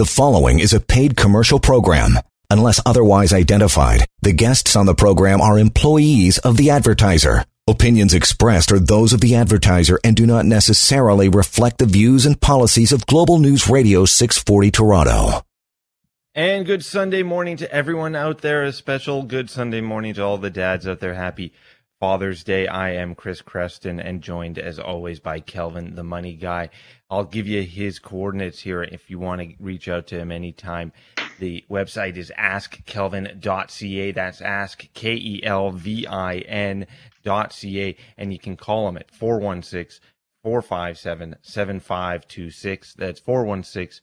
The following is a paid commercial program. Unless otherwise identified, the guests on the program are employees of the advertiser. Opinions expressed are those of the advertiser and do not necessarily reflect the views and policies of Global News Radio 640 Toronto. And good Sunday morning to everyone out there. A special good Sunday morning to all the dads out there. Happy Father's Day. I am Chris Creston and joined as always by Kelvin, the money guy. I'll give you his coordinates here if you want to reach out to him anytime. The website is askkelvin.ca. That's ask, K E L V I N dot ca. And you can call him at 416 457 7526. That's 416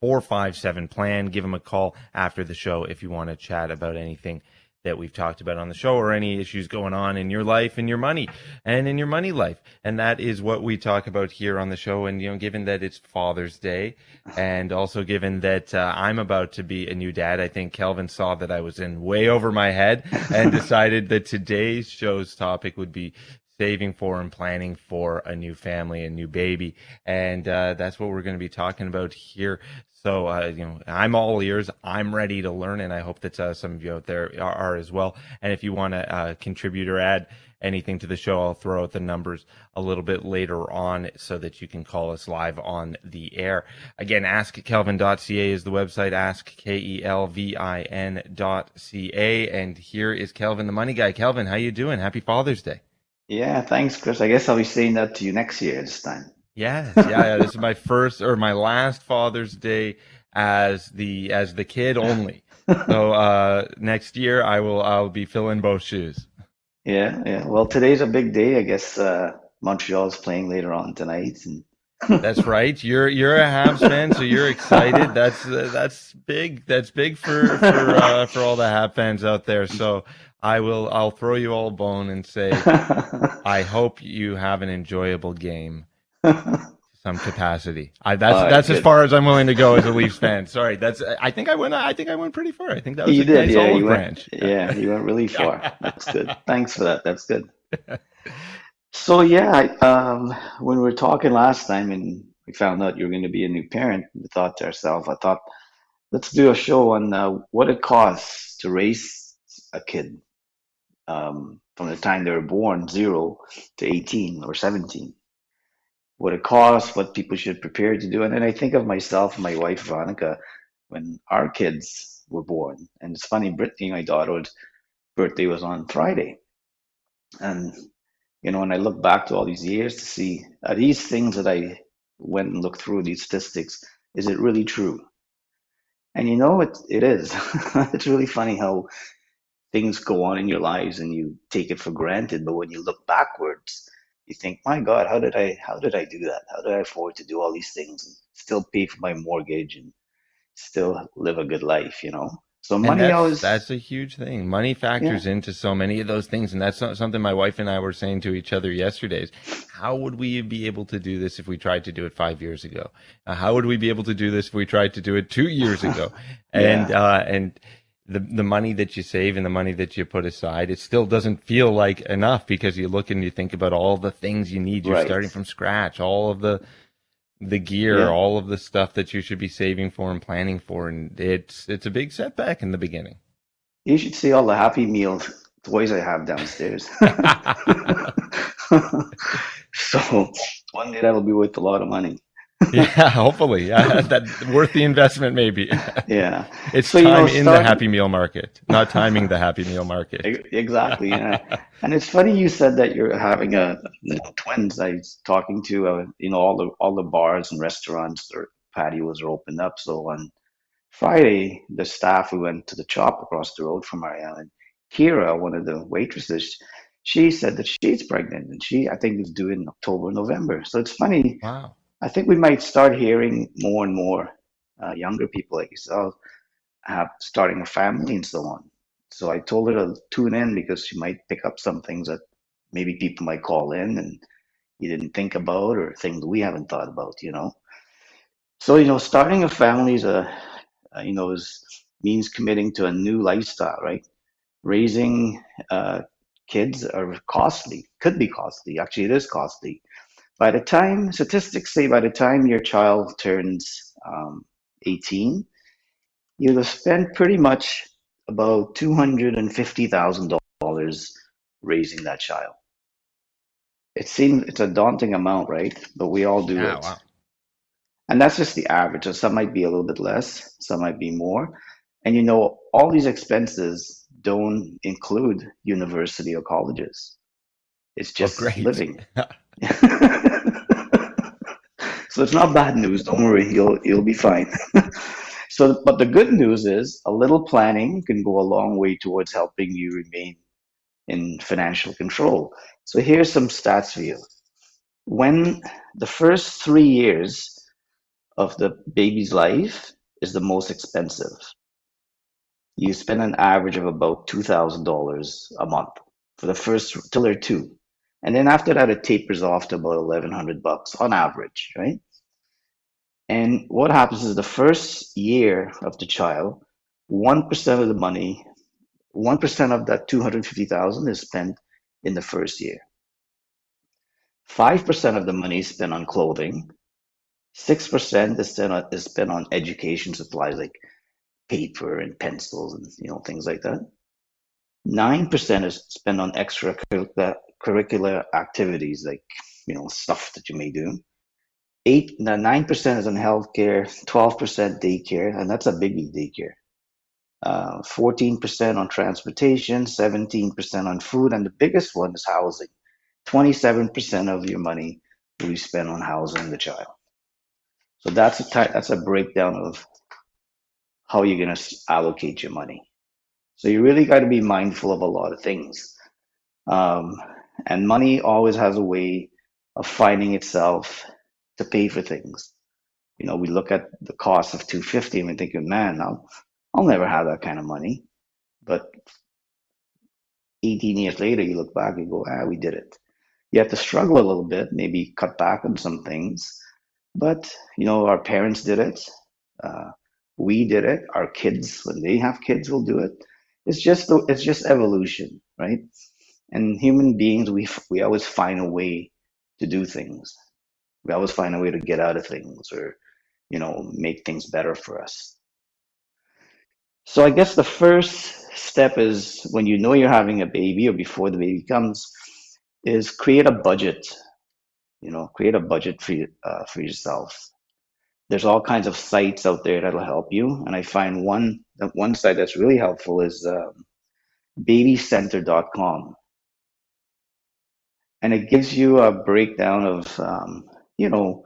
457 plan. Give him a call after the show if you want to chat about anything that we've talked about on the show or any issues going on in your life and your money and in your money life. And that is what we talk about here on the show. And, you know, given that it's Father's Day and also given that uh, I'm about to be a new dad, I think Kelvin saw that I was in way over my head and decided that today's show's topic would be saving for and planning for a new family, a new baby. And uh, that's what we're going to be talking about here. So, uh, you know, I'm all ears. I'm ready to learn, and I hope that uh, some of you out there are, are as well. And if you want to uh, contribute or add anything to the show, I'll throw out the numbers a little bit later on so that you can call us live on the air. Again, askkelvin.ca is the website, ask K-E-L-V-I-N dot C-A. And here is Kelvin, the money guy. Kelvin, how you doing? Happy Father's Day. Yeah, thanks, Chris. I guess I'll be saying that to you next year this time. Yes, yeah, yeah. This is my first or my last Father's Day as the as the kid only. so uh, next year I will I'll be filling both shoes. Yeah, yeah. Well, today's a big day. I guess uh, Montreal's playing later on tonight, and that's right. You're you're a Habs fan, so you're excited. That's uh, that's big. That's big for for uh, for all the Habs fans out there. So I will I'll throw you all a bone and say I hope you have an enjoyable game some capacity. I, that's that's as far as I'm willing to go as a Leafs fan. Sorry, that's I think I went I think I went pretty far. I think that was you a did, nice yeah, you branch. Went, yeah, you went really far. That's good. Thanks for that. That's good. So yeah, I, um, when we were talking last time and we found out you were going to be a new parent, we thought to ourselves, I thought, let's do a show on uh, what it costs to raise a kid um, from the time they were born, zero to 18 or 17 what it costs, what people should prepare to do. And then I think of myself and my wife, Veronica, when our kids were born. And it's funny, Brittany, my daughter's birthday was on Friday. And, you know, when I look back to all these years to see, are these things that I went and looked through, these statistics, is it really true? And you know, it, it is. it's really funny how things go on in your lives and you take it for granted. But when you look backwards, you think, my God, how did I how did I do that? How did I afford to do all these things and still pay for my mortgage and still live a good life, you know? So money that's, always that's a huge thing. Money factors yeah. into so many of those things, and that's something my wife and I were saying to each other yesterday. Is how would we be able to do this if we tried to do it five years ago? Uh, how would we be able to do this if we tried to do it two years ago? and uh, and the the money that you save and the money that you put aside, it still doesn't feel like enough because you look and you think about all the things you need. You're right. starting from scratch, all of the the gear, yeah. all of the stuff that you should be saving for and planning for, and it's it's a big setback in the beginning. You should see all the Happy Meal toys I have downstairs. so one day that'll be worth a lot of money. yeah, hopefully, yeah, that worth the investment, maybe. Yeah, it's so, time you know, in the Happy Meal market, not timing the Happy Meal market. Exactly, yeah. and it's funny you said that you're having a you know, twins. I was talking to uh, you know all the all the bars and restaurants, their patios are opened up. So on Friday, the staff we went to the chop across the road from our island. Kira, one of the waitresses, she said that she's pregnant, and she I think is due in October, November. So it's funny. Wow I think we might start hearing more and more uh, younger people like yourself have starting a family and so on. So I told her to tune in because she might pick up some things that maybe people might call in and you didn't think about or things we haven't thought about, you know. So you know, starting a family is a, you know, is means committing to a new lifestyle, right? Raising uh, kids are costly, could be costly. Actually, it is costly by the time statistics say by the time your child turns um, 18, you'll have spent pretty much about $250,000 raising that child. It seems it's a daunting amount, right? But we all do Yeah, it. wow. And that's just the average. So some might be a little bit less, some might be more. And you know, all these expenses don't include university or colleges. It's Oh, just great. living. so it's not bad news. Don't worry, you'll you'll be fine. so, but the good news is a little planning can go a long way towards helping you remain in financial control. So here's some stats for you. When the first three years of the baby's life is the most expensive, you spend an average of about two thousand dollars a month for the first till they're two. And then after that, it tapers off to about eleven hundred bucks on average, right? And what happens is the first year of the child, one percent of the money, one percent of that two hundred fifty thousand is spent in the first year. Five percent of the money is spent on clothing. Six percent is spent on, is spent on education supplies like paper and pencils and you know things like that. Nine percent is spent on extracurricular curricular activities like you know stuff that you may do. Eight, nine percent is on healthcare, twelve percent daycare, and that's a biggie daycare. Uh, Fourteen percent on transportation, seventeen percent on food, and the biggest one is housing. Twenty-seven percent of your money will be spent on housing the child. So that's a ti- that's a breakdown of how you're going to allocate your money. So you really got to be mindful of a lot of things. Um, and money always has a way of finding itself to pay for things. You know, we look at the cost of 250 and we think, man, I'll, I'll never have that kind of money. But 18 years later, you look back and go, ah, we did it. You have to struggle a little bit, maybe cut back on some things. But, you know, our parents did it. Uh, we did it. Our kids, when they have kids, will do it. It's just, it's just evolution, right? And human beings, we, we always find a way to do things. We always find a way to get out of things or, you know, make things better for us. So I guess the first step is when you know you're having a baby or before the baby comes, is create a budget. You know, create a budget for uh, for yourself. There's all kinds of sites out there that'll help you, and I find one one site that's really helpful is um, babycenter.com, and it gives you a breakdown of um, you know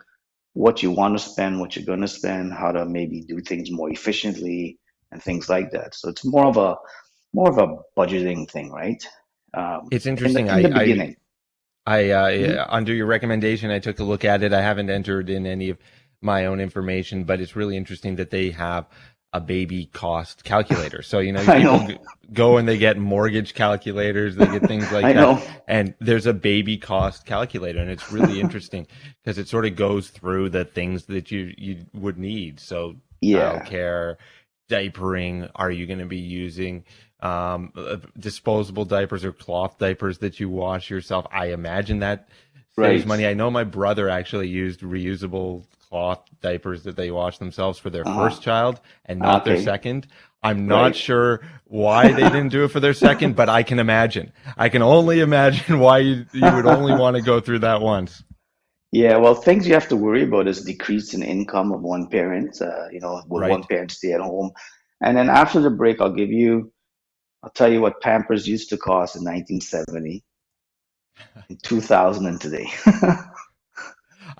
what you want to spend, what you're going to spend, how to maybe do things more efficiently, and things like that. So it's more of a more of a budgeting thing, right? Um, It's in the, interesting. in the I, I beginning. I uh, Mhm. under your recommendation, I took a look at it. I haven't entered in any of my own information, but it's really interesting that they have a baby cost calculator. So you know, know. go and they get mortgage calculators, they get things like I that, know. and there's a baby cost calculator, and it's really interesting because it sort of goes through the things that you you would need. So Yeah. childcare, diapering. Are you going to be using um, uh, disposable diapers or cloth diapers that you wash yourself? I imagine that saves Right. money. I know my brother actually used reusable cloth diapers that they wash themselves for their Uh-huh. first child and not their second. I'm not Right. sure why they didn't do it for their second, but I can imagine. I can only imagine why you, you would only want to go through that once. Yeah, well, things you have to worry about is decrease in income of one parent. Uh, you know, will Right. one parent stay at home? And then after the break, I'll give you, I'll tell you what Pampers used to cost in 1970, in 2000, and today.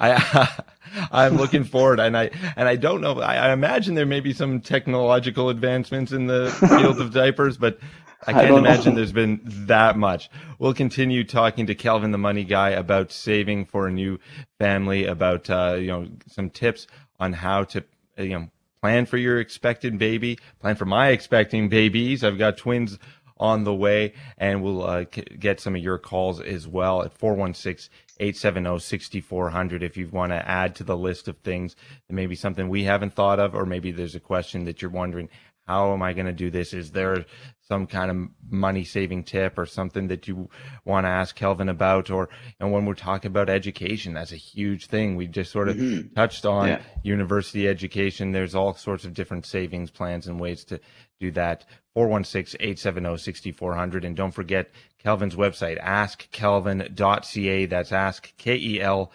I I'm looking forward, and I and I don't know. I, I imagine there may be some technological advancements in the field of diapers, but I I can't don't imagine know. there's been that much. We'll continue talking to Kelvin, the money guy, about saving for a new family, about uh, you know some tips on how to you know plan for your expected baby, plan for my expecting babies. I've got twins on the way, and we'll uh, c- get some of your calls as well at 416 870 6400 if you want to add to the list of things, that maybe something we haven't thought of, or maybe there's a question that you're wondering how am I going to do this? Is there some kind of money saving tip or something that you want to ask Kelvin about? Or and when we're talking about education, that's a huge thing. We just sort of mm-hmm. touched on yeah. university education. There's all sorts of different savings plans and ways to do that. 416-870-6400. And don't forget Kelvin's website, askkelvin.ca. That's ask K-E-L-V-I-N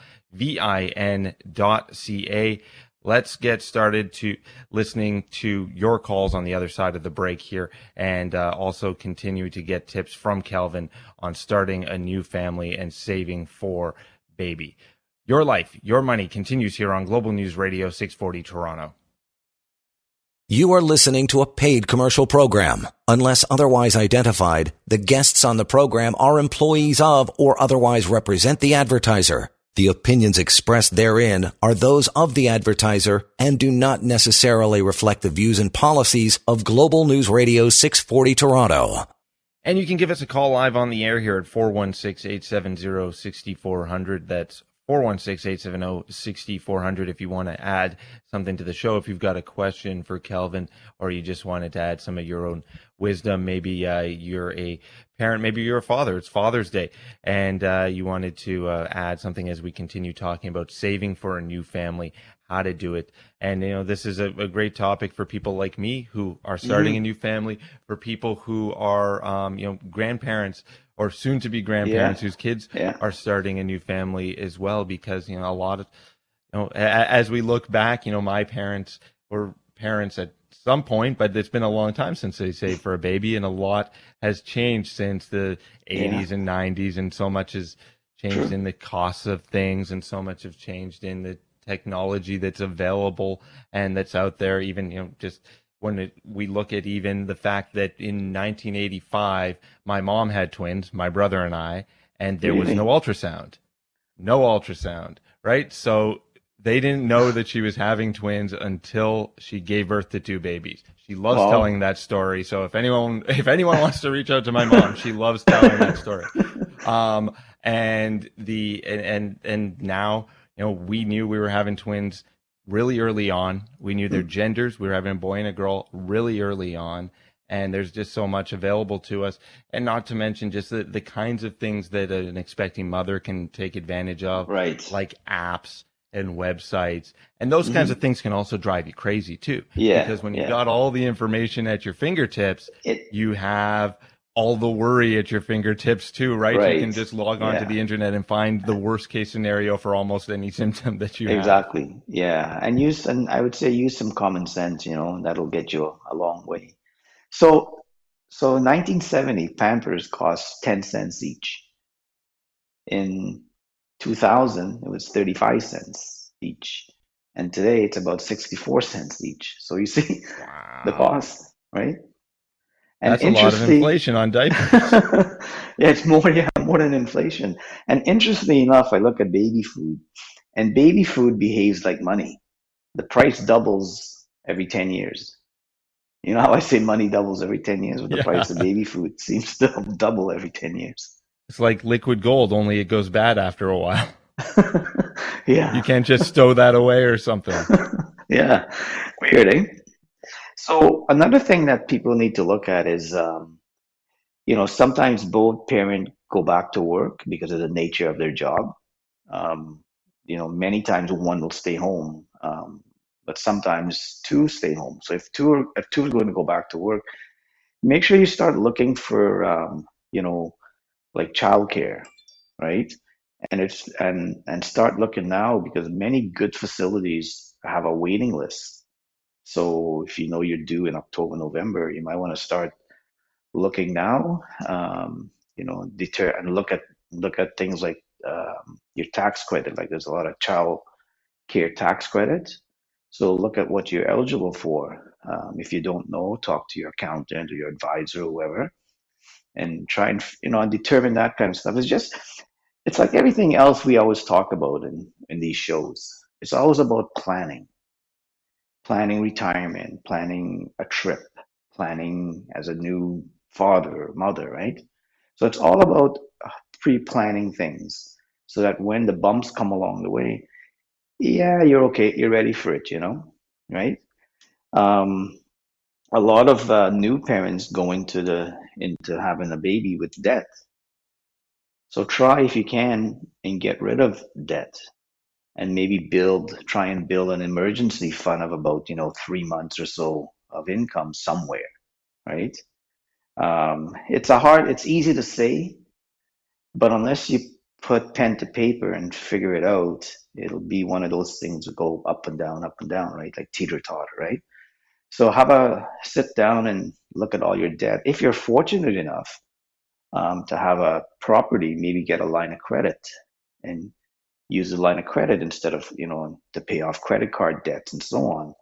dot C-A let's get started to listening to your calls on the other side of the break here and uh, also continue to get tips from Kelvin on starting a new family and saving for baby. Your life, your money continues here on Global News Radio 640 Toronto. You are listening to a paid commercial program. Unless otherwise identified, the guests on the program are employees of or otherwise represent the advertiser. The opinions expressed therein are those of the advertiser and do not necessarily reflect the views and policies of Global News Radio 640 Toronto. And you can give us a call live on the air here at 416 870 6400. That's 416-870-6400 if you want to add something to the show if you've got a question for kelvin or you just wanted to add some of your own wisdom maybe uh, you're a parent maybe you're a father it's father's day and uh, you wanted to uh, add something as we continue talking about saving for a new family how to do it and you know this is a, a great topic for people like me who are starting mm-hmm. a new family for people who are um, you know grandparents or soon to be grandparents yeah. whose kids yeah. are starting a new family as well because you know a lot of you know a, as we look back you know my parents were parents at some point but it's been a long time since they saved for a baby and a lot has changed since the 80s yeah. and 90s and so much has changed True. in the costs of things and so much have changed in the technology that's available and that's out there even you know just when it, we look at even the fact that in 1985 my mom had twins, my brother and I, and there was no ultrasound, no ultrasound, right? So they didn't know that she was having twins until she gave birth to two babies. She loves telling that story. So if anyone if anyone wants to reach out to my mom, she loves telling that story. Um, and the and, and and now you know we knew we were having twins really early on. We knew their hmm. genders. We were having a boy and a girl really early on. And there's just so much available to us. And not to mention just the, the kinds of things that an expecting mother can take advantage of. Right. Like apps and websites. And those mm-hmm. kinds of things can also drive you crazy too. Yeah. Because when you yeah. got all the information at your fingertips, it, you have all the worry at your fingertips too, right? right. You can just log on yeah. to the internet and find the worst case scenario for almost any symptom that you exactly. have. Exactly. Yeah. And use, and I would say use some common sense, you know, that'll get you a long way. So, so 1970 Pampers cost 10 cents each. In 2000, it was 35 cents each. And today it's about 64 cents each. So you see wow. the cost, right? And That's a lot of inflation on diapers. yeah, it's more, yeah, more than inflation. And interestingly enough, I look at baby food, and baby food behaves like money. The price doubles every 10 years. You know how I say money doubles every 10 years? With the yeah. price of baby food seems to double every 10 years. It's like liquid gold, only it goes bad after a while. yeah. You can't just stow that away or something. yeah. Weird, eh? So another thing that people need to look at is, um, you know, sometimes both parents go back to work because of the nature of their job. Um, you know, many times one will stay home, um, but sometimes two stay home. So if two are, if two are going to go back to work, make sure you start looking for, um, you know, like childcare, right? And it's and and start looking now because many good facilities have a waiting list so if you know you're due in October, November, you might want to start looking now. Um, you know, deter and look at look at things like um, your tax credit. Like there's a lot of child care tax credits. So look at what you're eligible for. Um, if you don't know, talk to your accountant or your advisor or whoever, and try and you know and determine that kind of stuff. It's just it's like everything else we always talk about in in these shows. It's always about planning planning retirement, planning a trip, planning as a new father or mother, right? So it's all about uh, pre planning things so that when the bumps come along the way, yeah, you're okay, you're ready for it, you know, right? Um, a lot of uh, new parents go into the into having a baby with debt. So try if you can and get rid of debt and maybe build try and build an emergency fund of about you know three months or so of income somewhere right? Um, it's a hard it's easy to say but unless you put pen to paper and figure it out it'll be one of those things that go up and down up and down right? Like teeter totter right? So have a sit down and look at all your debt? If you're fortunate enough um, to have a property maybe get a line of credit and use a line of credit instead of you know to pay off credit card debts and so on.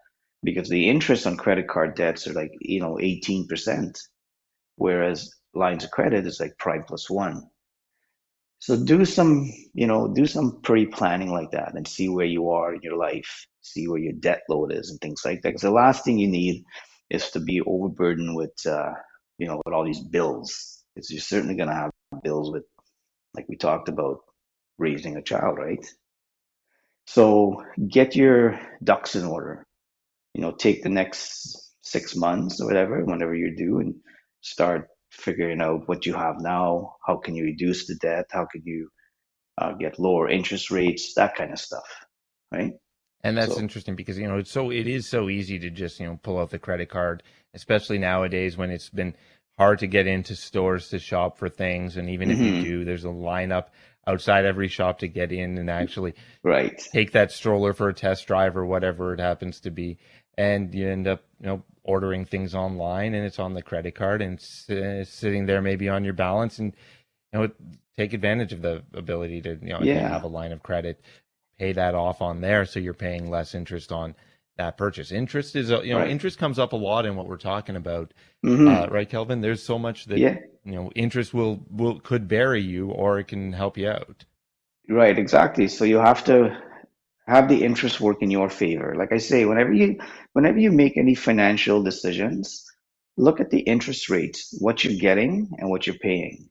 Because the interest on credit card debts are like you know 18% whereas lines of credit is like prime plus one. So do some you know do some pre-planning like that and see where you are in your life see where your debt load is and things like that. Because the last thing you need is to be overburdened with uh, you know with all these bills because you're certainly going to have bills with like we talked about raising a child, right? So get your ducks in order. You know, take the next six months or whatever, whenever you do, and start figuring out what you have now. How can you reduce the debt? How can you uh, get lower interest rates? That kind of stuff, right? And that's so, interesting because you know it's so it is so easy to just you know pull out the credit card, especially nowadays when it's been hard to get into stores to shop for things, and even mm-hmm. if you mm-hmm. do, there's a lineup outside every shop to get in and actually right take that stroller for a test drive or whatever it happens to be and you end up you know ordering things online and it's on the credit card and it's sitting there maybe on your balance and you know take advantage of the ability to you know yeah. have a line of credit pay that off on there so you're paying less interest on that purchase. Interest is, you know, right. interest comes up a lot in what we're talking about, mm-hmm. uh, right, Kelvin? There's so much that yeah. you know, interest will will could bury you or it can help you out. Right, exactly. So you have to have the interest work in your favor. Like I say, whenever you whenever you make any financial decisions, look at the interest rates, what you're getting and what you're paying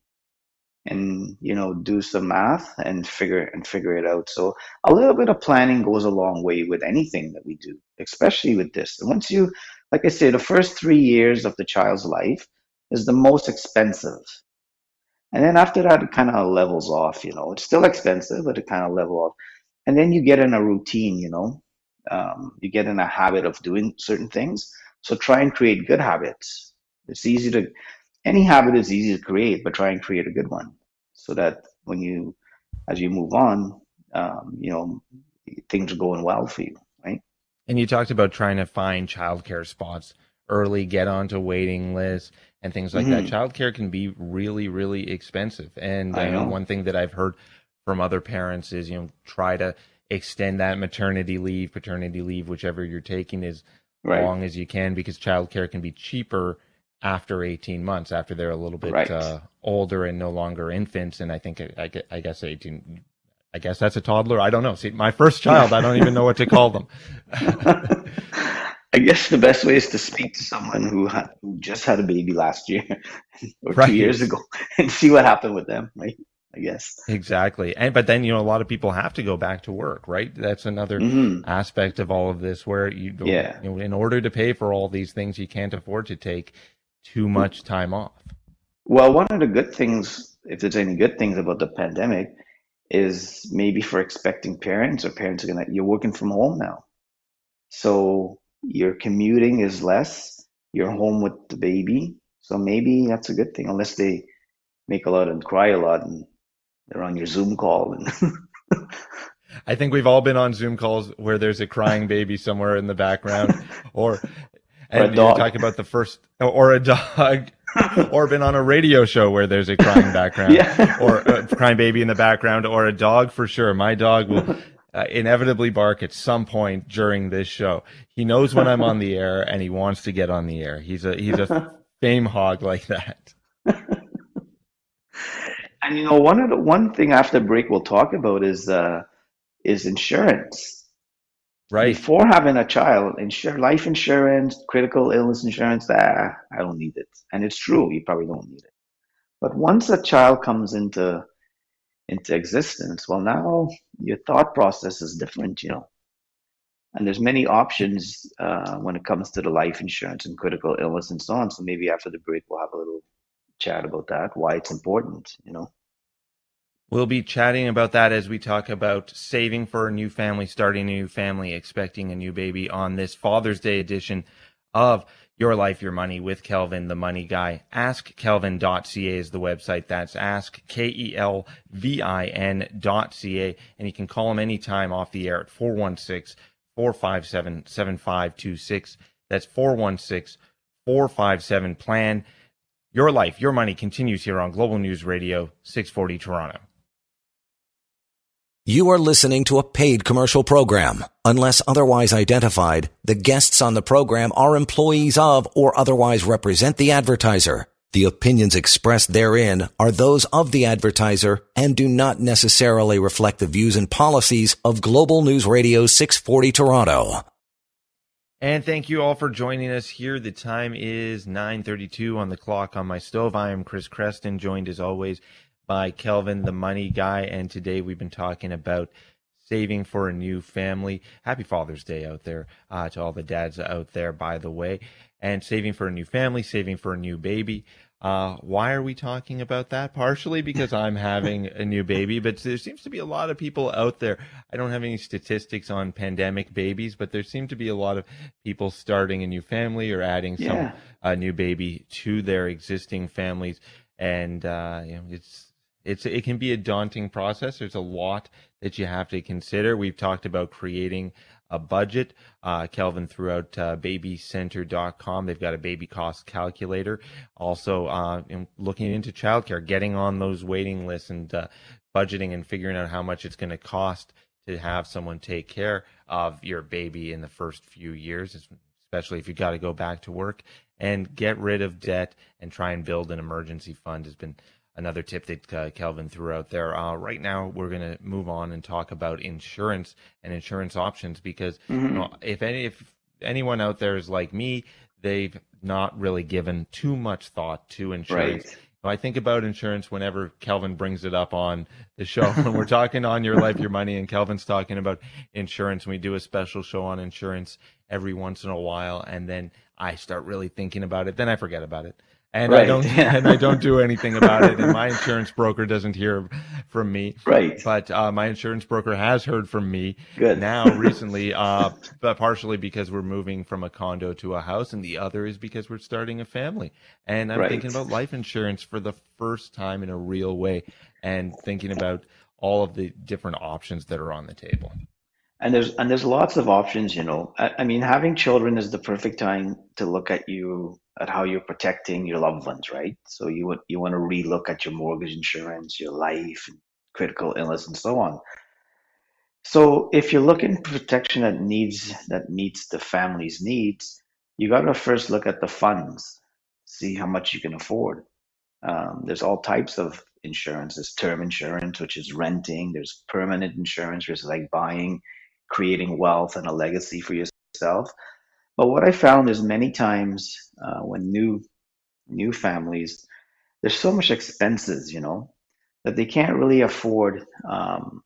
and you know do some math and figure and figure it out. So a little bit of planning goes a long way with anything that we do especially with this. And once you like i say the first three years of the child's life is the most expensive. And then after that it kind of levels off you know. It's still expensive but it kind of level off. And then you get in a routine you know. Um, you get in a habit of doing certain things. So try and create good habits. It's easy to any habit is easy to create, but try and create a good one so that when you, as you move on, um, you know, things are going well for you, right? And you talked about trying to find childcare spots early, get onto waiting lists and things like mm-hmm. that. Childcare can be really, really expensive. And I know. one thing that I've heard from other parents is, you know, try to extend that maternity leave, paternity leave, whichever you're taking, as right. long as you can, because childcare can be cheaper after 18 months, after they're a little bit right. uh, older and no longer infants. And I think I, I, guess 18, I guess that's a toddler. I don't know. See, my first child, I don't even know what to call them. I guess the best way is to speak to someone who, had, who just had a baby last year or right. two years ago and see what happened with them, right? I guess. Exactly. And but then you know a lot of people have to go back to work, right? That's another mm-hmm. aspect of all of this where you, yeah. you know, in order to pay for all these things you can't afford to take too much time off? Well, one of the good things, if there's any good things about the pandemic, is maybe for expecting parents or parents are gonna you're working from home now. So your commuting is less, you're home with the baby. So maybe that's a good thing, unless they make a lot and cry a lot and they're on your Zoom call and I think we've all been on Zoom calls where there's a crying baby somewhere in the background, or and you're talking about the first, or a dog, or been on a radio show where there's a crying background, yeah. or a crying baby in the background, or a dog for sure. My dog will uh, inevitably bark at some point during this show. He knows when I'm on the air, and he wants to get on the air. He's a he's a fame hog like that. And you know, one of the one thing after break we'll talk about is uh, is insurance Right. Before having a child, insure life insurance, critical illness insurance, ah, I don't need it. And it's true, you probably don't need it. But once a child comes into into existence, well now your thought process is different, you know. and there's many options uh, when it comes to the life insurance and critical illness and so on. So maybe after the break, we'll have a little chat about that, why it's important, you know. We'll be chatting about that as we talk about saving for a new family, starting a new family, expecting a new baby on this Father's Day edition of Your Life, Your Money with Kelvin, the money guy. AskKelvin.ca is the website. That's ask. And you can call him anytime off the air at 416 457 7526. That's 416 457 plan. Your life, your money continues here on Global News Radio 640 Toronto. You are listening to a paid commercial program. Unless otherwise identified, the guests on the program are employees of or otherwise represent the advertiser. The opinions expressed therein are those of the advertiser and do not necessarily reflect the views and policies of Global News Radio 640 Toronto. And thank you all for joining us here. The time is 9:32 on the clock on my stove. I am Chris Creston, joined as always by Kelvin, the money guy. And today we've been talking about saving for a new family. Happy Father's Day out there uh, to all the dads out there, by the way. And saving for a new family, saving for a new baby. Uh, why are we talking about that? Partially because I'm having a new baby, but there seems to be a lot of people out there. I don't have any statistics on pandemic babies, but there seem to be a lot of people starting a new family or adding some Yeah. uh, new baby to their existing families, and uh, you know, it's it's it can be a daunting process. There's a lot that you have to consider. We've talked about creating a budget. Uh, Kelvin threw out uh, babycenter.com. They've got a baby cost calculator. Also, uh, in looking into childcare, getting on those waiting lists and uh, budgeting and figuring out how much it's going to cost to have someone take care of your baby in the first few years, especially if you've got to go back to work and get rid of debt and try and build an emergency fund has been another tip that uh, Kelvin threw out there. Uh, right now, we're going to move on and talk about insurance and insurance options because Mm-hmm. you know, if any if anyone out there is like me, they've not really given too much thought to insurance. Right. I think about insurance whenever Kelvin brings it up on the show. when we're talking on your life, your money, and Kelvin's talking about insurance, and we do a special show on insurance every once in a while, and then I start really thinking about it. Then I forget about it, and I don't yeah. and I don't do anything about it. And my insurance broker doesn't hear from me, Right. but uh, my insurance broker has heard from me Good. now recently, uh, but partially because we're moving from a condo to a house, and the other is because we're starting a family. And I'm Right. thinking about life insurance for the first time in a real way, and thinking about all of the different options that are on the table. And there's and there's lots of options, you know. I, I mean, having children is the perfect time to look at you at how you're protecting your loved ones, right? So you you want to relook at your mortgage insurance, your life, critical illness, and so on. So if you're looking for protection that needs that meets the family's needs, you got to first look at the funds, see how much you can afford. Um, there's all types of insurance. There's term insurance, which is renting. There's permanent insurance, which is like buying, creating wealth and a legacy for yourself. But what I found is many times uh, when new new families, there's so much expenses, you know, that they can't really afford um,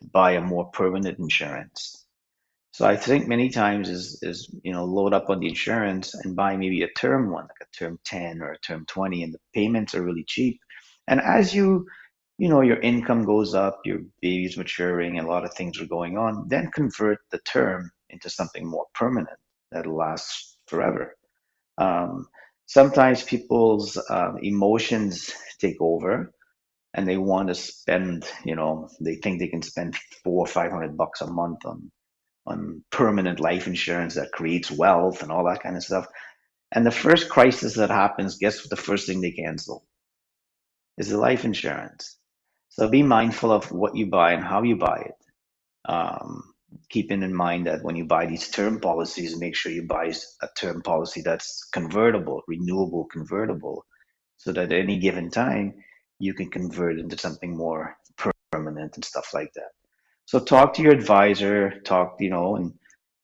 to buy a more permanent insurance. So I think many times is is you know load up on the insurance and buy maybe a term one, like a term 10 or a term 20, and the payments are really cheap. And as you you know your income goes up, your baby's maturing, a lot of things are going on, then convert the term into something more permanent that lasts forever. Um, sometimes people's um, emotions take over and they want to spend, you know, they think they can spend four or five hundred bucks a month on on permanent life insurance that creates wealth and all that kind of stuff. And the first crisis that happens, guess what the first thing they cancel? Is the life insurance. So be mindful of what you buy and how you buy it. Um, keeping in mind that when you buy these term policies, make sure you buy a term policy that's convertible, renewable convertible, so that at any given time you can convert into something more permanent and stuff like that. So talk to your advisor, talk, you know, and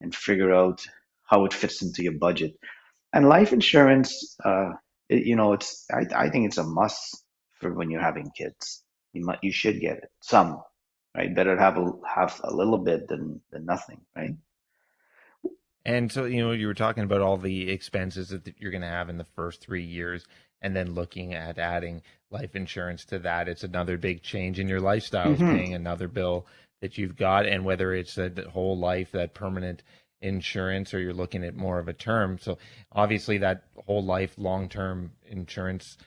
and figure out how it fits into your budget. And life insurance, uh, it, you know, it's I, I think it's a must for when you're having kids. You might you should get it some, right? Better have a have a little bit than than nothing, right? And so, you know, you were talking about all the expenses that you're going to have in the first three years, and then looking at adding life insurance to that. It's another big change in your lifestyle, mm-hmm. paying another bill that you've got, and whether it's a whole life, that permanent insurance, or you're looking at more of a term. So, obviously, that whole life, long term insurance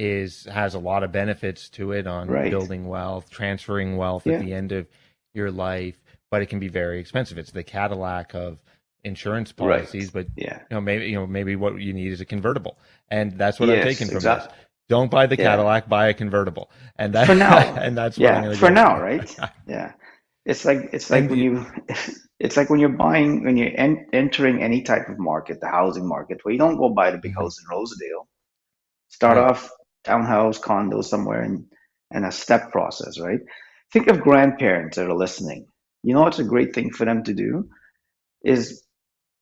is has a lot of benefits to it on right. building wealth, transferring wealth yeah. at the end of your life, but it can be very expensive. It's the Cadillac of insurance policies, right. but yeah. you know maybe you know maybe what you need is a convertible, and that's what yes, I'm taking from exactly. this. Don't buy the yeah. Cadillac, buy a convertible, and that for now, and that's yeah for now, right? yeah, it's like it's like and when you it's like when you're buying when you're en- entering any type of market, the housing market, where you don't go buy the big mm-hmm. house in Rosedale. Start right. off townhouse, condo somewhere, and and a step process, right? Think of grandparents that are listening. You know what's a great thing for them to do is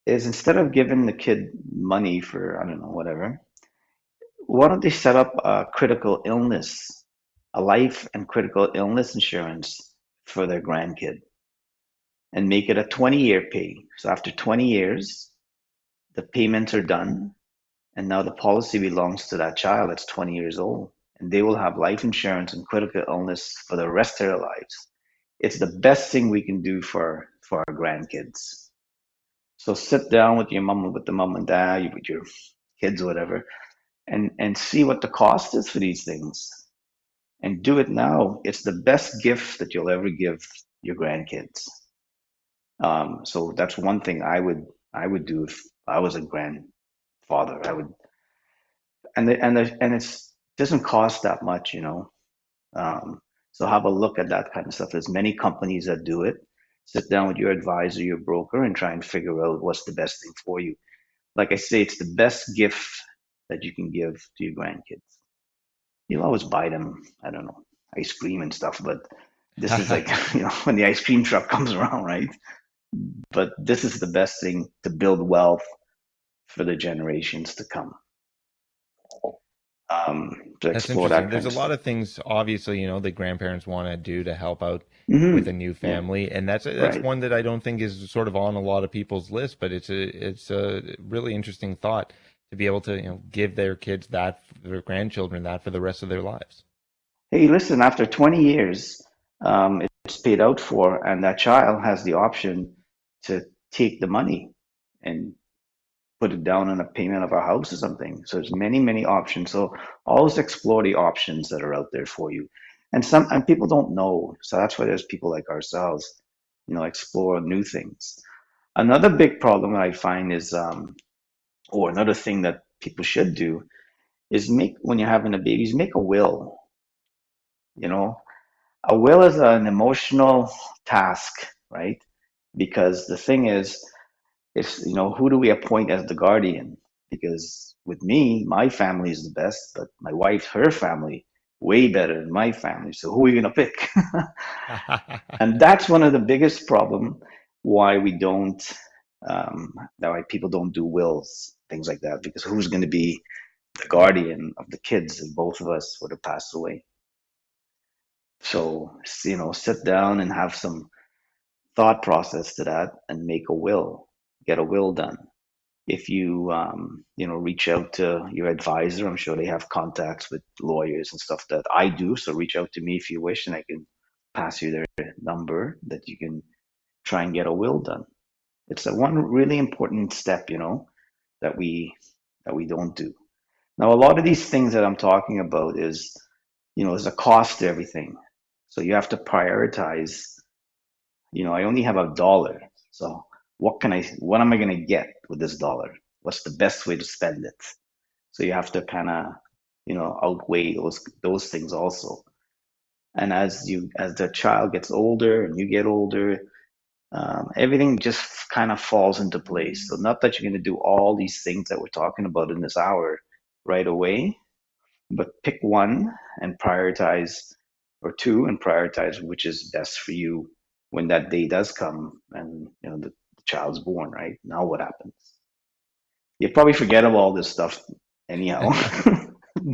is instead of giving the kid money for I don't know whatever, why don't they set up a critical illness, a life and critical illness insurance for their grandkid, and make it a 20 year pay. So after 20 years, the payments are done, and now the policy belongs to that child that's 20 years old, and they will have life insurance and critical illness for the rest of their lives. It's the best thing we can do for for our grandkids so sit down with your mom, with the mom and dad, with your kids, whatever, and and see what the cost is for these things, and do it now. It's the best gift that you'll ever give your grandkids. Um, so that's one thing I would I would do if I was a grandfather. I would, and the, and the, and it's doesn't cost that much, you know. Um, so have a look at that kind of stuff. There's many companies that do it sit down with your advisor, your broker, and try and figure out what's the best thing for you. Like I say, it's the best gift that you can give to your grandkids. You'll always buy them, I don't know, ice cream and stuff, but this is like, you know, when the ice cream truck comes around, right? But this is the best thing to build wealth for the generations to come um, to That's explore that. There's a lot of things, obviously, you know, that grandparents want to do to help out mm-hmm. with a new family, yeah. and that's that's right. one that I don't think is sort of on a lot of people's list, but it's a it's a really interesting thought to be able to you know give their kids that, their grandchildren that for the rest of their lives. Hey, listen, after 20 years, um, it's paid out for, and that child has the option to take the money and put it down on a payment of a house or something. So there's many, many options. So always explore the options that are out there for you. And some and people don't know. So that's why there's people like ourselves, you know, explore new things. Another big problem that I find is um, or another thing that people should do is make when you're having a baby, is make a will. You know, a will is an emotional task, right? Because the thing is, if you know who do we appoint as the guardian? Because with me my family is the best but my wife her family way better than my family. So who are you going to pick? And that's one of the biggest problem why we don't um, that why people don't do wills things like that because who's going to be the guardian of the kids if both of us would have passed away? So you know sit down and have some thought process to that and make a will get a will done. If you um, you know reach out to your advisor, I'm sure they have contacts with lawyers and stuff that I do. So reach out to me if you wish, and I can pass you their number that you can try and get a will done. It's a one really important step, you know, that we that we don't do. Now, a lot of these things that I'm talking about is, you know, there's a cost to everything. So you have to prioritize. You know, I only have a dollar, so what can I, what am I going to get with this dollar? What's the best way to spend it? So you have to kind of, you know, outweigh those those things also. And as you, as the child gets older and you get older, um, everything just kind of falls into place. So not that you're going to do all these things that we're talking about in this hour right away, but pick one and prioritize, or two and prioritize which is best for you when that day does come and you know the child's born, right? Now what happens? You probably forget about all this stuff anyhow.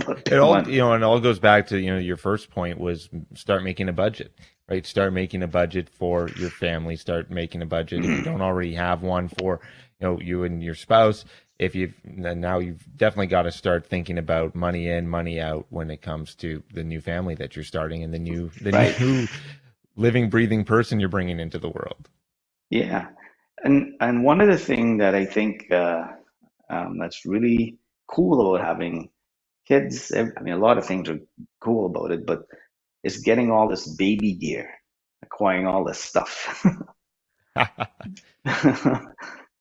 but it all one. you know, and it all goes back to you know your first point was start making a budget, right? Start making a budget for your family. Start making a budget if you don't already have one for you know you and your spouse. If you've now you've definitely got to start thinking about money in, money out when it comes to the new family that you're starting and the new the right. new living, breathing person you're bringing into the world. Yeah, and and one of the things that I think uh, um, that's really cool about having kids. I mean, a lot of things are cool about it, but it's getting all this baby gear, acquiring all this stuff.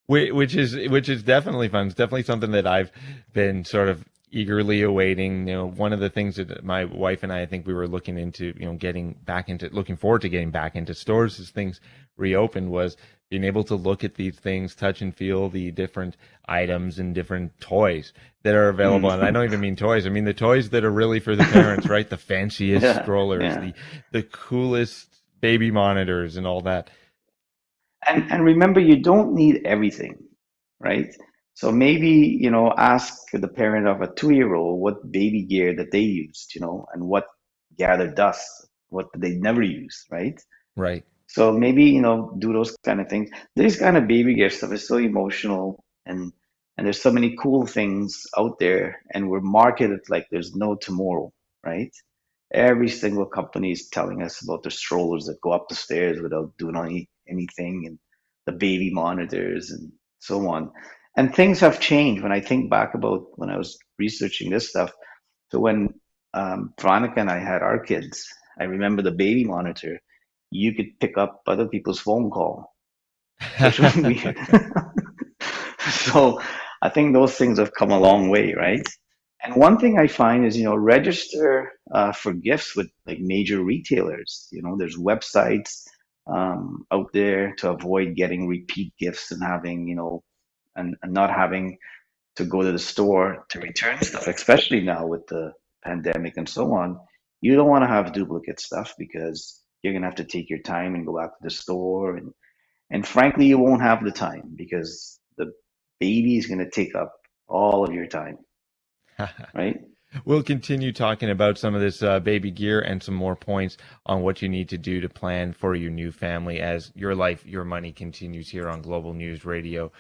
which is which is definitely fun. It's definitely something that I've been sort of eagerly awaiting. You know, one of the things that my wife and I, I think we were looking into, you know, getting back into, looking forward to getting back into stores as things reopened was being able to look at these things, touch and feel the different items and different toys that are available. and I don't even mean toys. I mean the toys that are really for the parents, right? The fanciest yeah, strollers, yeah. the the coolest baby monitors and all that. And and remember you don't need everything, right? So maybe, you know, ask the parent of a two year old what baby gear that they used, you know, and what gathered dust, what they never use, right? Right. So maybe, you know, do those kind of things. This kind of baby gear stuff is so emotional and and there's so many cool things out there and we're marketed like there's no tomorrow, right? Every single company is telling us about the strollers that go up the stairs without doing any anything and the baby monitors and so on and things have changed when I think back about when I was researching this stuff. So when um, Veronica and I had our kids, I remember the baby monitor. You could pick up other people's phone call, which was weird. so I think those things have come a long way, right? And one thing I find is, you know, register uh, for gifts with like major retailers. You know, there's websites um, out there to avoid getting repeat gifts and having, you know, and, and not having to go to the store to return stuff, especially now with the pandemic and so on. You don't want to have duplicate stuff because you're gonna have to take your time and go back to the store and and frankly you won't have the time because the baby is gonna take up all of your time. right? We'll continue talking about some of this uh, baby gear and some more points on what you need to do to plan for your new family as your life, your money continues here on Global News Radio.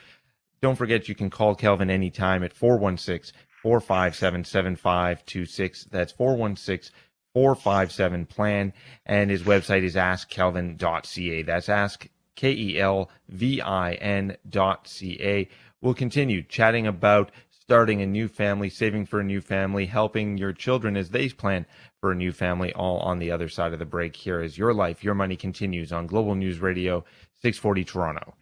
Don't forget you can call Kelvin anytime at 416 457 7526. That's 416 457 plan. And his website is askkelvin.ca. That's ask K E L V I N dot C A. We'll continue chatting about starting a new family, saving for a new family, helping your children as they plan for a new family, all on the other side of the break here as your life, your money continues on Global News Radio 640 Toronto.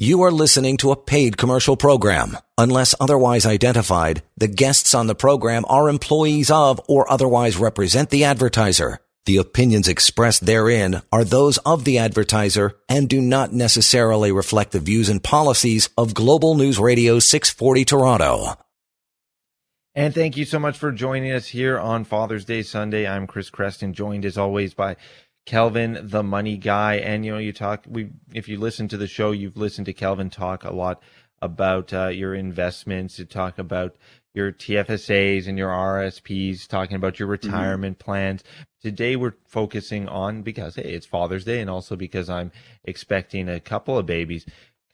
You are listening to a paid commercial program. Unless otherwise identified, the guests on the program are employees of or otherwise represent the advertiser. The opinions expressed therein are those of the advertiser and do not necessarily reflect the views and policies of Global News Radio 640 Toronto. And thank you so much for joining us here on Father's Day Sunday. I'm Chris Creston, joined as always by Kelvin, the money guy. And, you know, you talk, we, if you listen to the show, you've listened to Kelvin talk a lot about uh, your investments, to talk about your TFSAs and your RSPs, talking about your mm-hmm. retirement mm-hmm. plans. Today we're focusing on because hey, it's Father's Day, and also because I'm expecting a couple of babies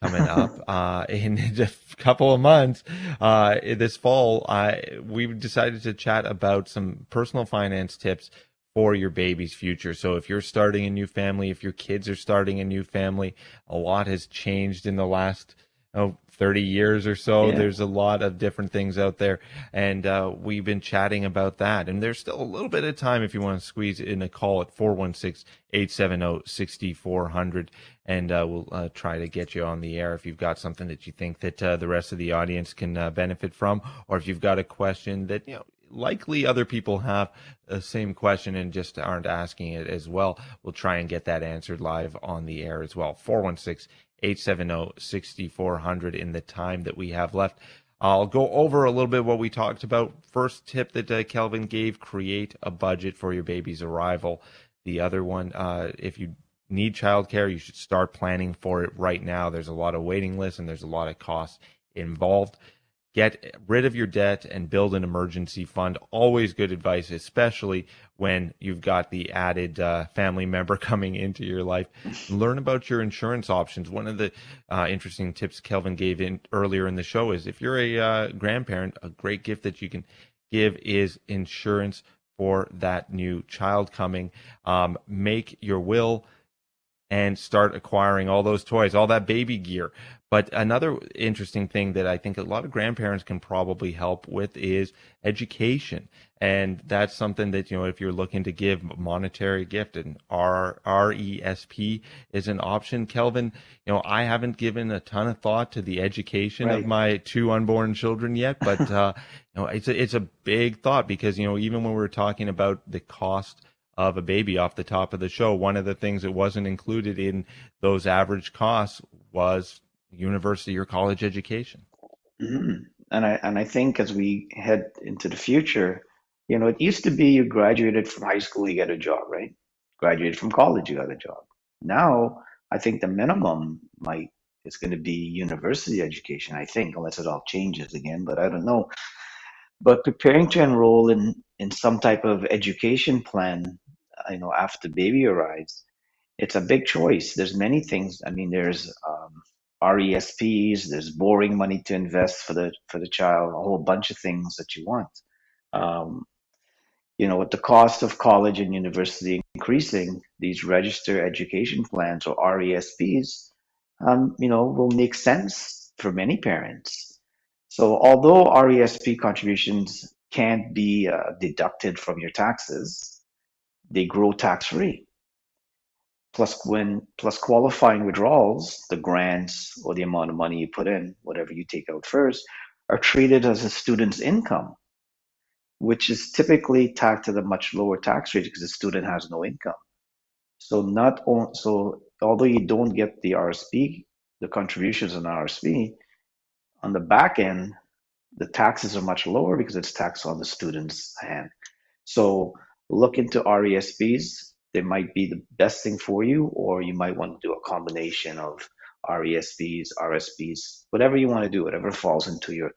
coming up uh, in a couple of months uh, this fall. I we decided to chat about some personal finance tips for your baby's future. So if you're starting a new family, if your kids are starting a new family, a lot has changed in the last oh, 30 years or so. Yeah. There's a lot of different things out there. And uh, we've been chatting about that. And there's still a little bit of time if you want to squeeze in a call at 416 870 6400. And uh, we'll uh, try to get you on the air if you've got something that you think that uh, the rest of the audience can uh, benefit from, or if you've got a question that, you know, likely other people have the same question and just aren't asking it as well. We'll try and get that answered live on the air as well. 416 870 6400 in the time that we have left. I'll go over a little bit what we talked about. First tip that uh, Kelvin gave create a budget for your baby's arrival. The other one, uh, if you need childcare, you should start planning for it right now. There's a lot of waiting lists and there's a lot of costs involved get rid of your debt and build an emergency fund. Always good advice, especially when you've got the added uh, family member coming into your life. Learn about your insurance options. One of the uh, interesting tips Kelvin gave in earlier in the show is if you're a uh, grandparent, a great gift that you can give is insurance for that new child coming. Um, make your will and start acquiring all those toys, all that baby gear. But another interesting thing that I think a lot of grandparents can probably help with is education. And that's something that, you know, if you're looking to give monetary gift and R RESP is an option. Kelvin, you know, I haven't given a ton of thought to the education right. of my two unborn children yet, but, uh, you know, it's a, it's a big thought because, you know, even when we're talking about the cost of a baby off the top of the show. One of the things that wasn't included in those average costs was university or college education. Mm-hmm. And I and I think as we head into the future, you know, it used to be you graduated from high school, you get a job, right? Graduated from college, you got a job. Now, I think the minimum might is going to be university education. I think, unless it all changes again, but I don't know. But preparing to enroll in in some type of education plan you know after baby arrives it's a big choice. There's many things. I mean there's um, resps there's borrowing money to invest for the for the child a whole bunch of things that you want. Um, you know with the cost of college and university increasing these register education plans or resps um, you know will make sense for many parents. So although resp contributions can't be uh, deducted from your taxes they grow tax free. Plus, when plus qualifying withdrawals, the grants or the amount of money you put in, whatever you take out first, are treated as a student's income, which is typically taxed at a much lower tax rate because the student has no income. So not so although you don't get the RSP, the contributions on RSP, on the back end, the taxes are much lower because it's taxed on the student's hand. So look into RESPs. They might be the best thing for you, or you might want to do a combination of RESPs, RSPs, whatever you want to do, whatever falls into your.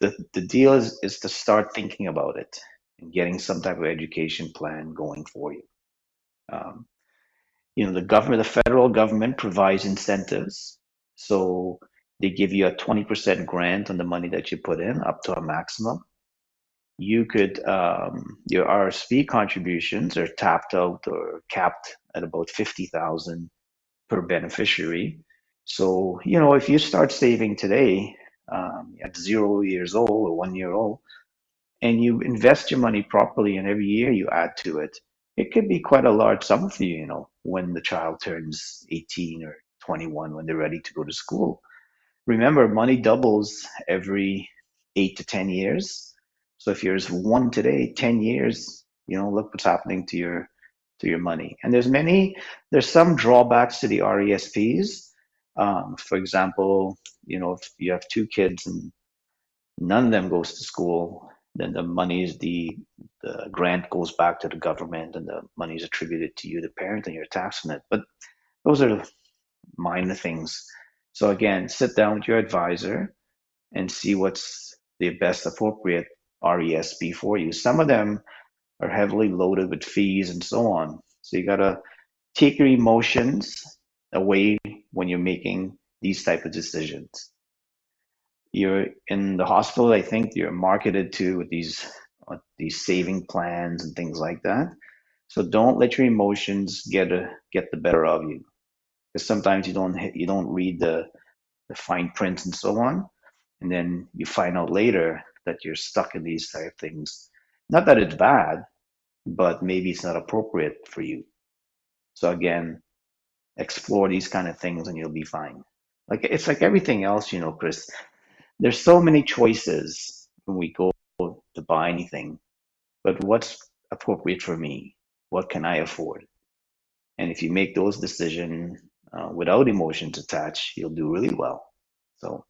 The, the deal is, is to start thinking about it and getting some type of education plan going for you. Um, you know, the government, the federal government provides incentives. So they give you a 20% grant on the money that you put in up to a maximum you could um, your RSP contributions are tapped out or capped at about fifty thousand per beneficiary. So you know if you start saving today um, at zero years old or one year old, and you invest your money properly, and every year you add to it, it could be quite a large sum for you. You know when the child turns eighteen or twenty one when they're ready to go to school. Remember, money doubles every eight to ten years so if you're one today, 10 years, you know, look what's happening to your to your money. And there's many, there's some drawbacks to the RESPs. Um, for example, you know, if you have two kids and none of them goes to school, then the money is the the grant goes back to the government and the money is attributed to you, the parent, and you're taxing it. But those are minor things. So again, sit down with your advisor and see what's the best appropriate RESP for you. Some of them are heavily loaded with fees and so on. So you got to take your emotions away when you're making these type of decisions. You're in the hospital. I think you're marketed to with these uh, these saving plans and things like that. So don't let your emotions get a, get the better of you, because sometimes you don't you don't read the the fine print and so on, and then you find out later that you're stuck in these type of things. Not that it's bad, but maybe it's not appropriate for you. So again, explore these kind of things and you'll be fine. Like it's like everything else, you know, Chris. There's so many choices when we go to buy anything, but what's appropriate for me? What can I afford? And if you make those decisions uh, without emotions attached, you'll do really well. So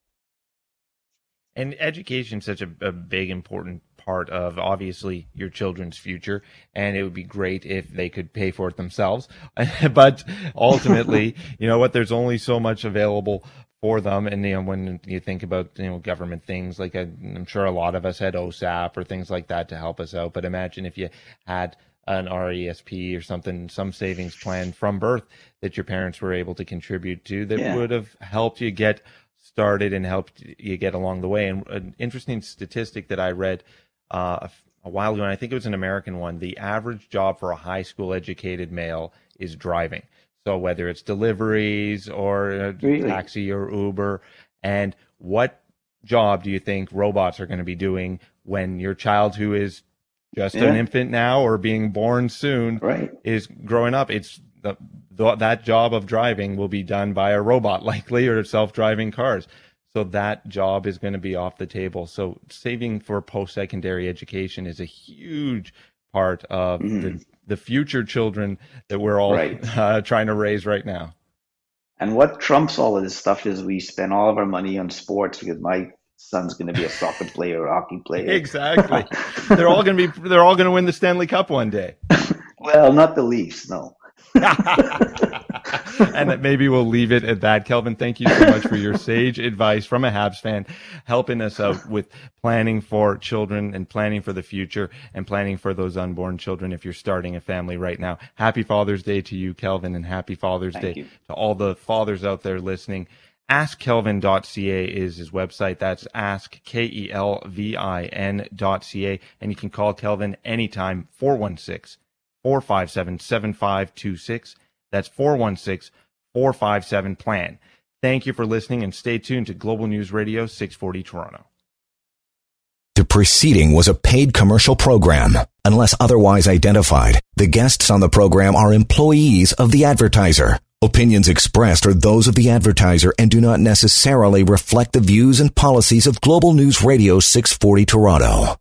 and education is such a, a, big important part of obviously your children's future and it would be great if they could pay for it themselves but ultimately you know what there's only so much available for them. And you know, when you think about you know government things, like I, I'm sure a lot of us had OSAP or things like that to help us out. But imagine if you had an RESP or something, some savings plan from birth that your parents were able to contribute to that yeah. would have helped you get started and helped you get along the way. And an interesting statistic that I read uh, a while ago, and I think it was an American one, the average job for a high school educated male is driving. So whether it's deliveries or really? taxi or Uber, and what job do you think robots are going to be doing when your child who is just yeah. an infant now or being born soon right. is growing up? It's the, the, that job of driving will be done by a robot likely or self-driving cars. So that job is going to be off the table. So saving for post-secondary education is a huge part of mm. the the future children that we're all right. uh, trying to raise right now. And what trumps all of this stuff is we spend all of our money on sports because my son's going to be a soccer player or hockey player. Exactly. they're all going to be. They're all going to win the Stanley Cup one day. well, not the Leafs, no. and that maybe we'll leave it at that. Kelvin, thank you so much for your sage advice from a Habs fan, helping us out with planning for children and planning for the future and planning for those unborn children if you're starting a family right now. Happy Father's Day to you, Kelvin, and happy Father's thank Day you. to all the fathers out there listening. AskKelvin.ca is his website. That's ask, K-E-L-V-I-N dot C-A. And you can call Kelvin anytime, 416 457 7526. That's 416 457 PLAN. Thank you for listening and stay tuned to Global News Radio 640 Toronto. The preceding was a paid commercial program. Unless otherwise identified, the guests on the program are employees of the advertiser. Opinions expressed are those of the advertiser and do not necessarily reflect the views and policies of Global News Radio 640 Toronto.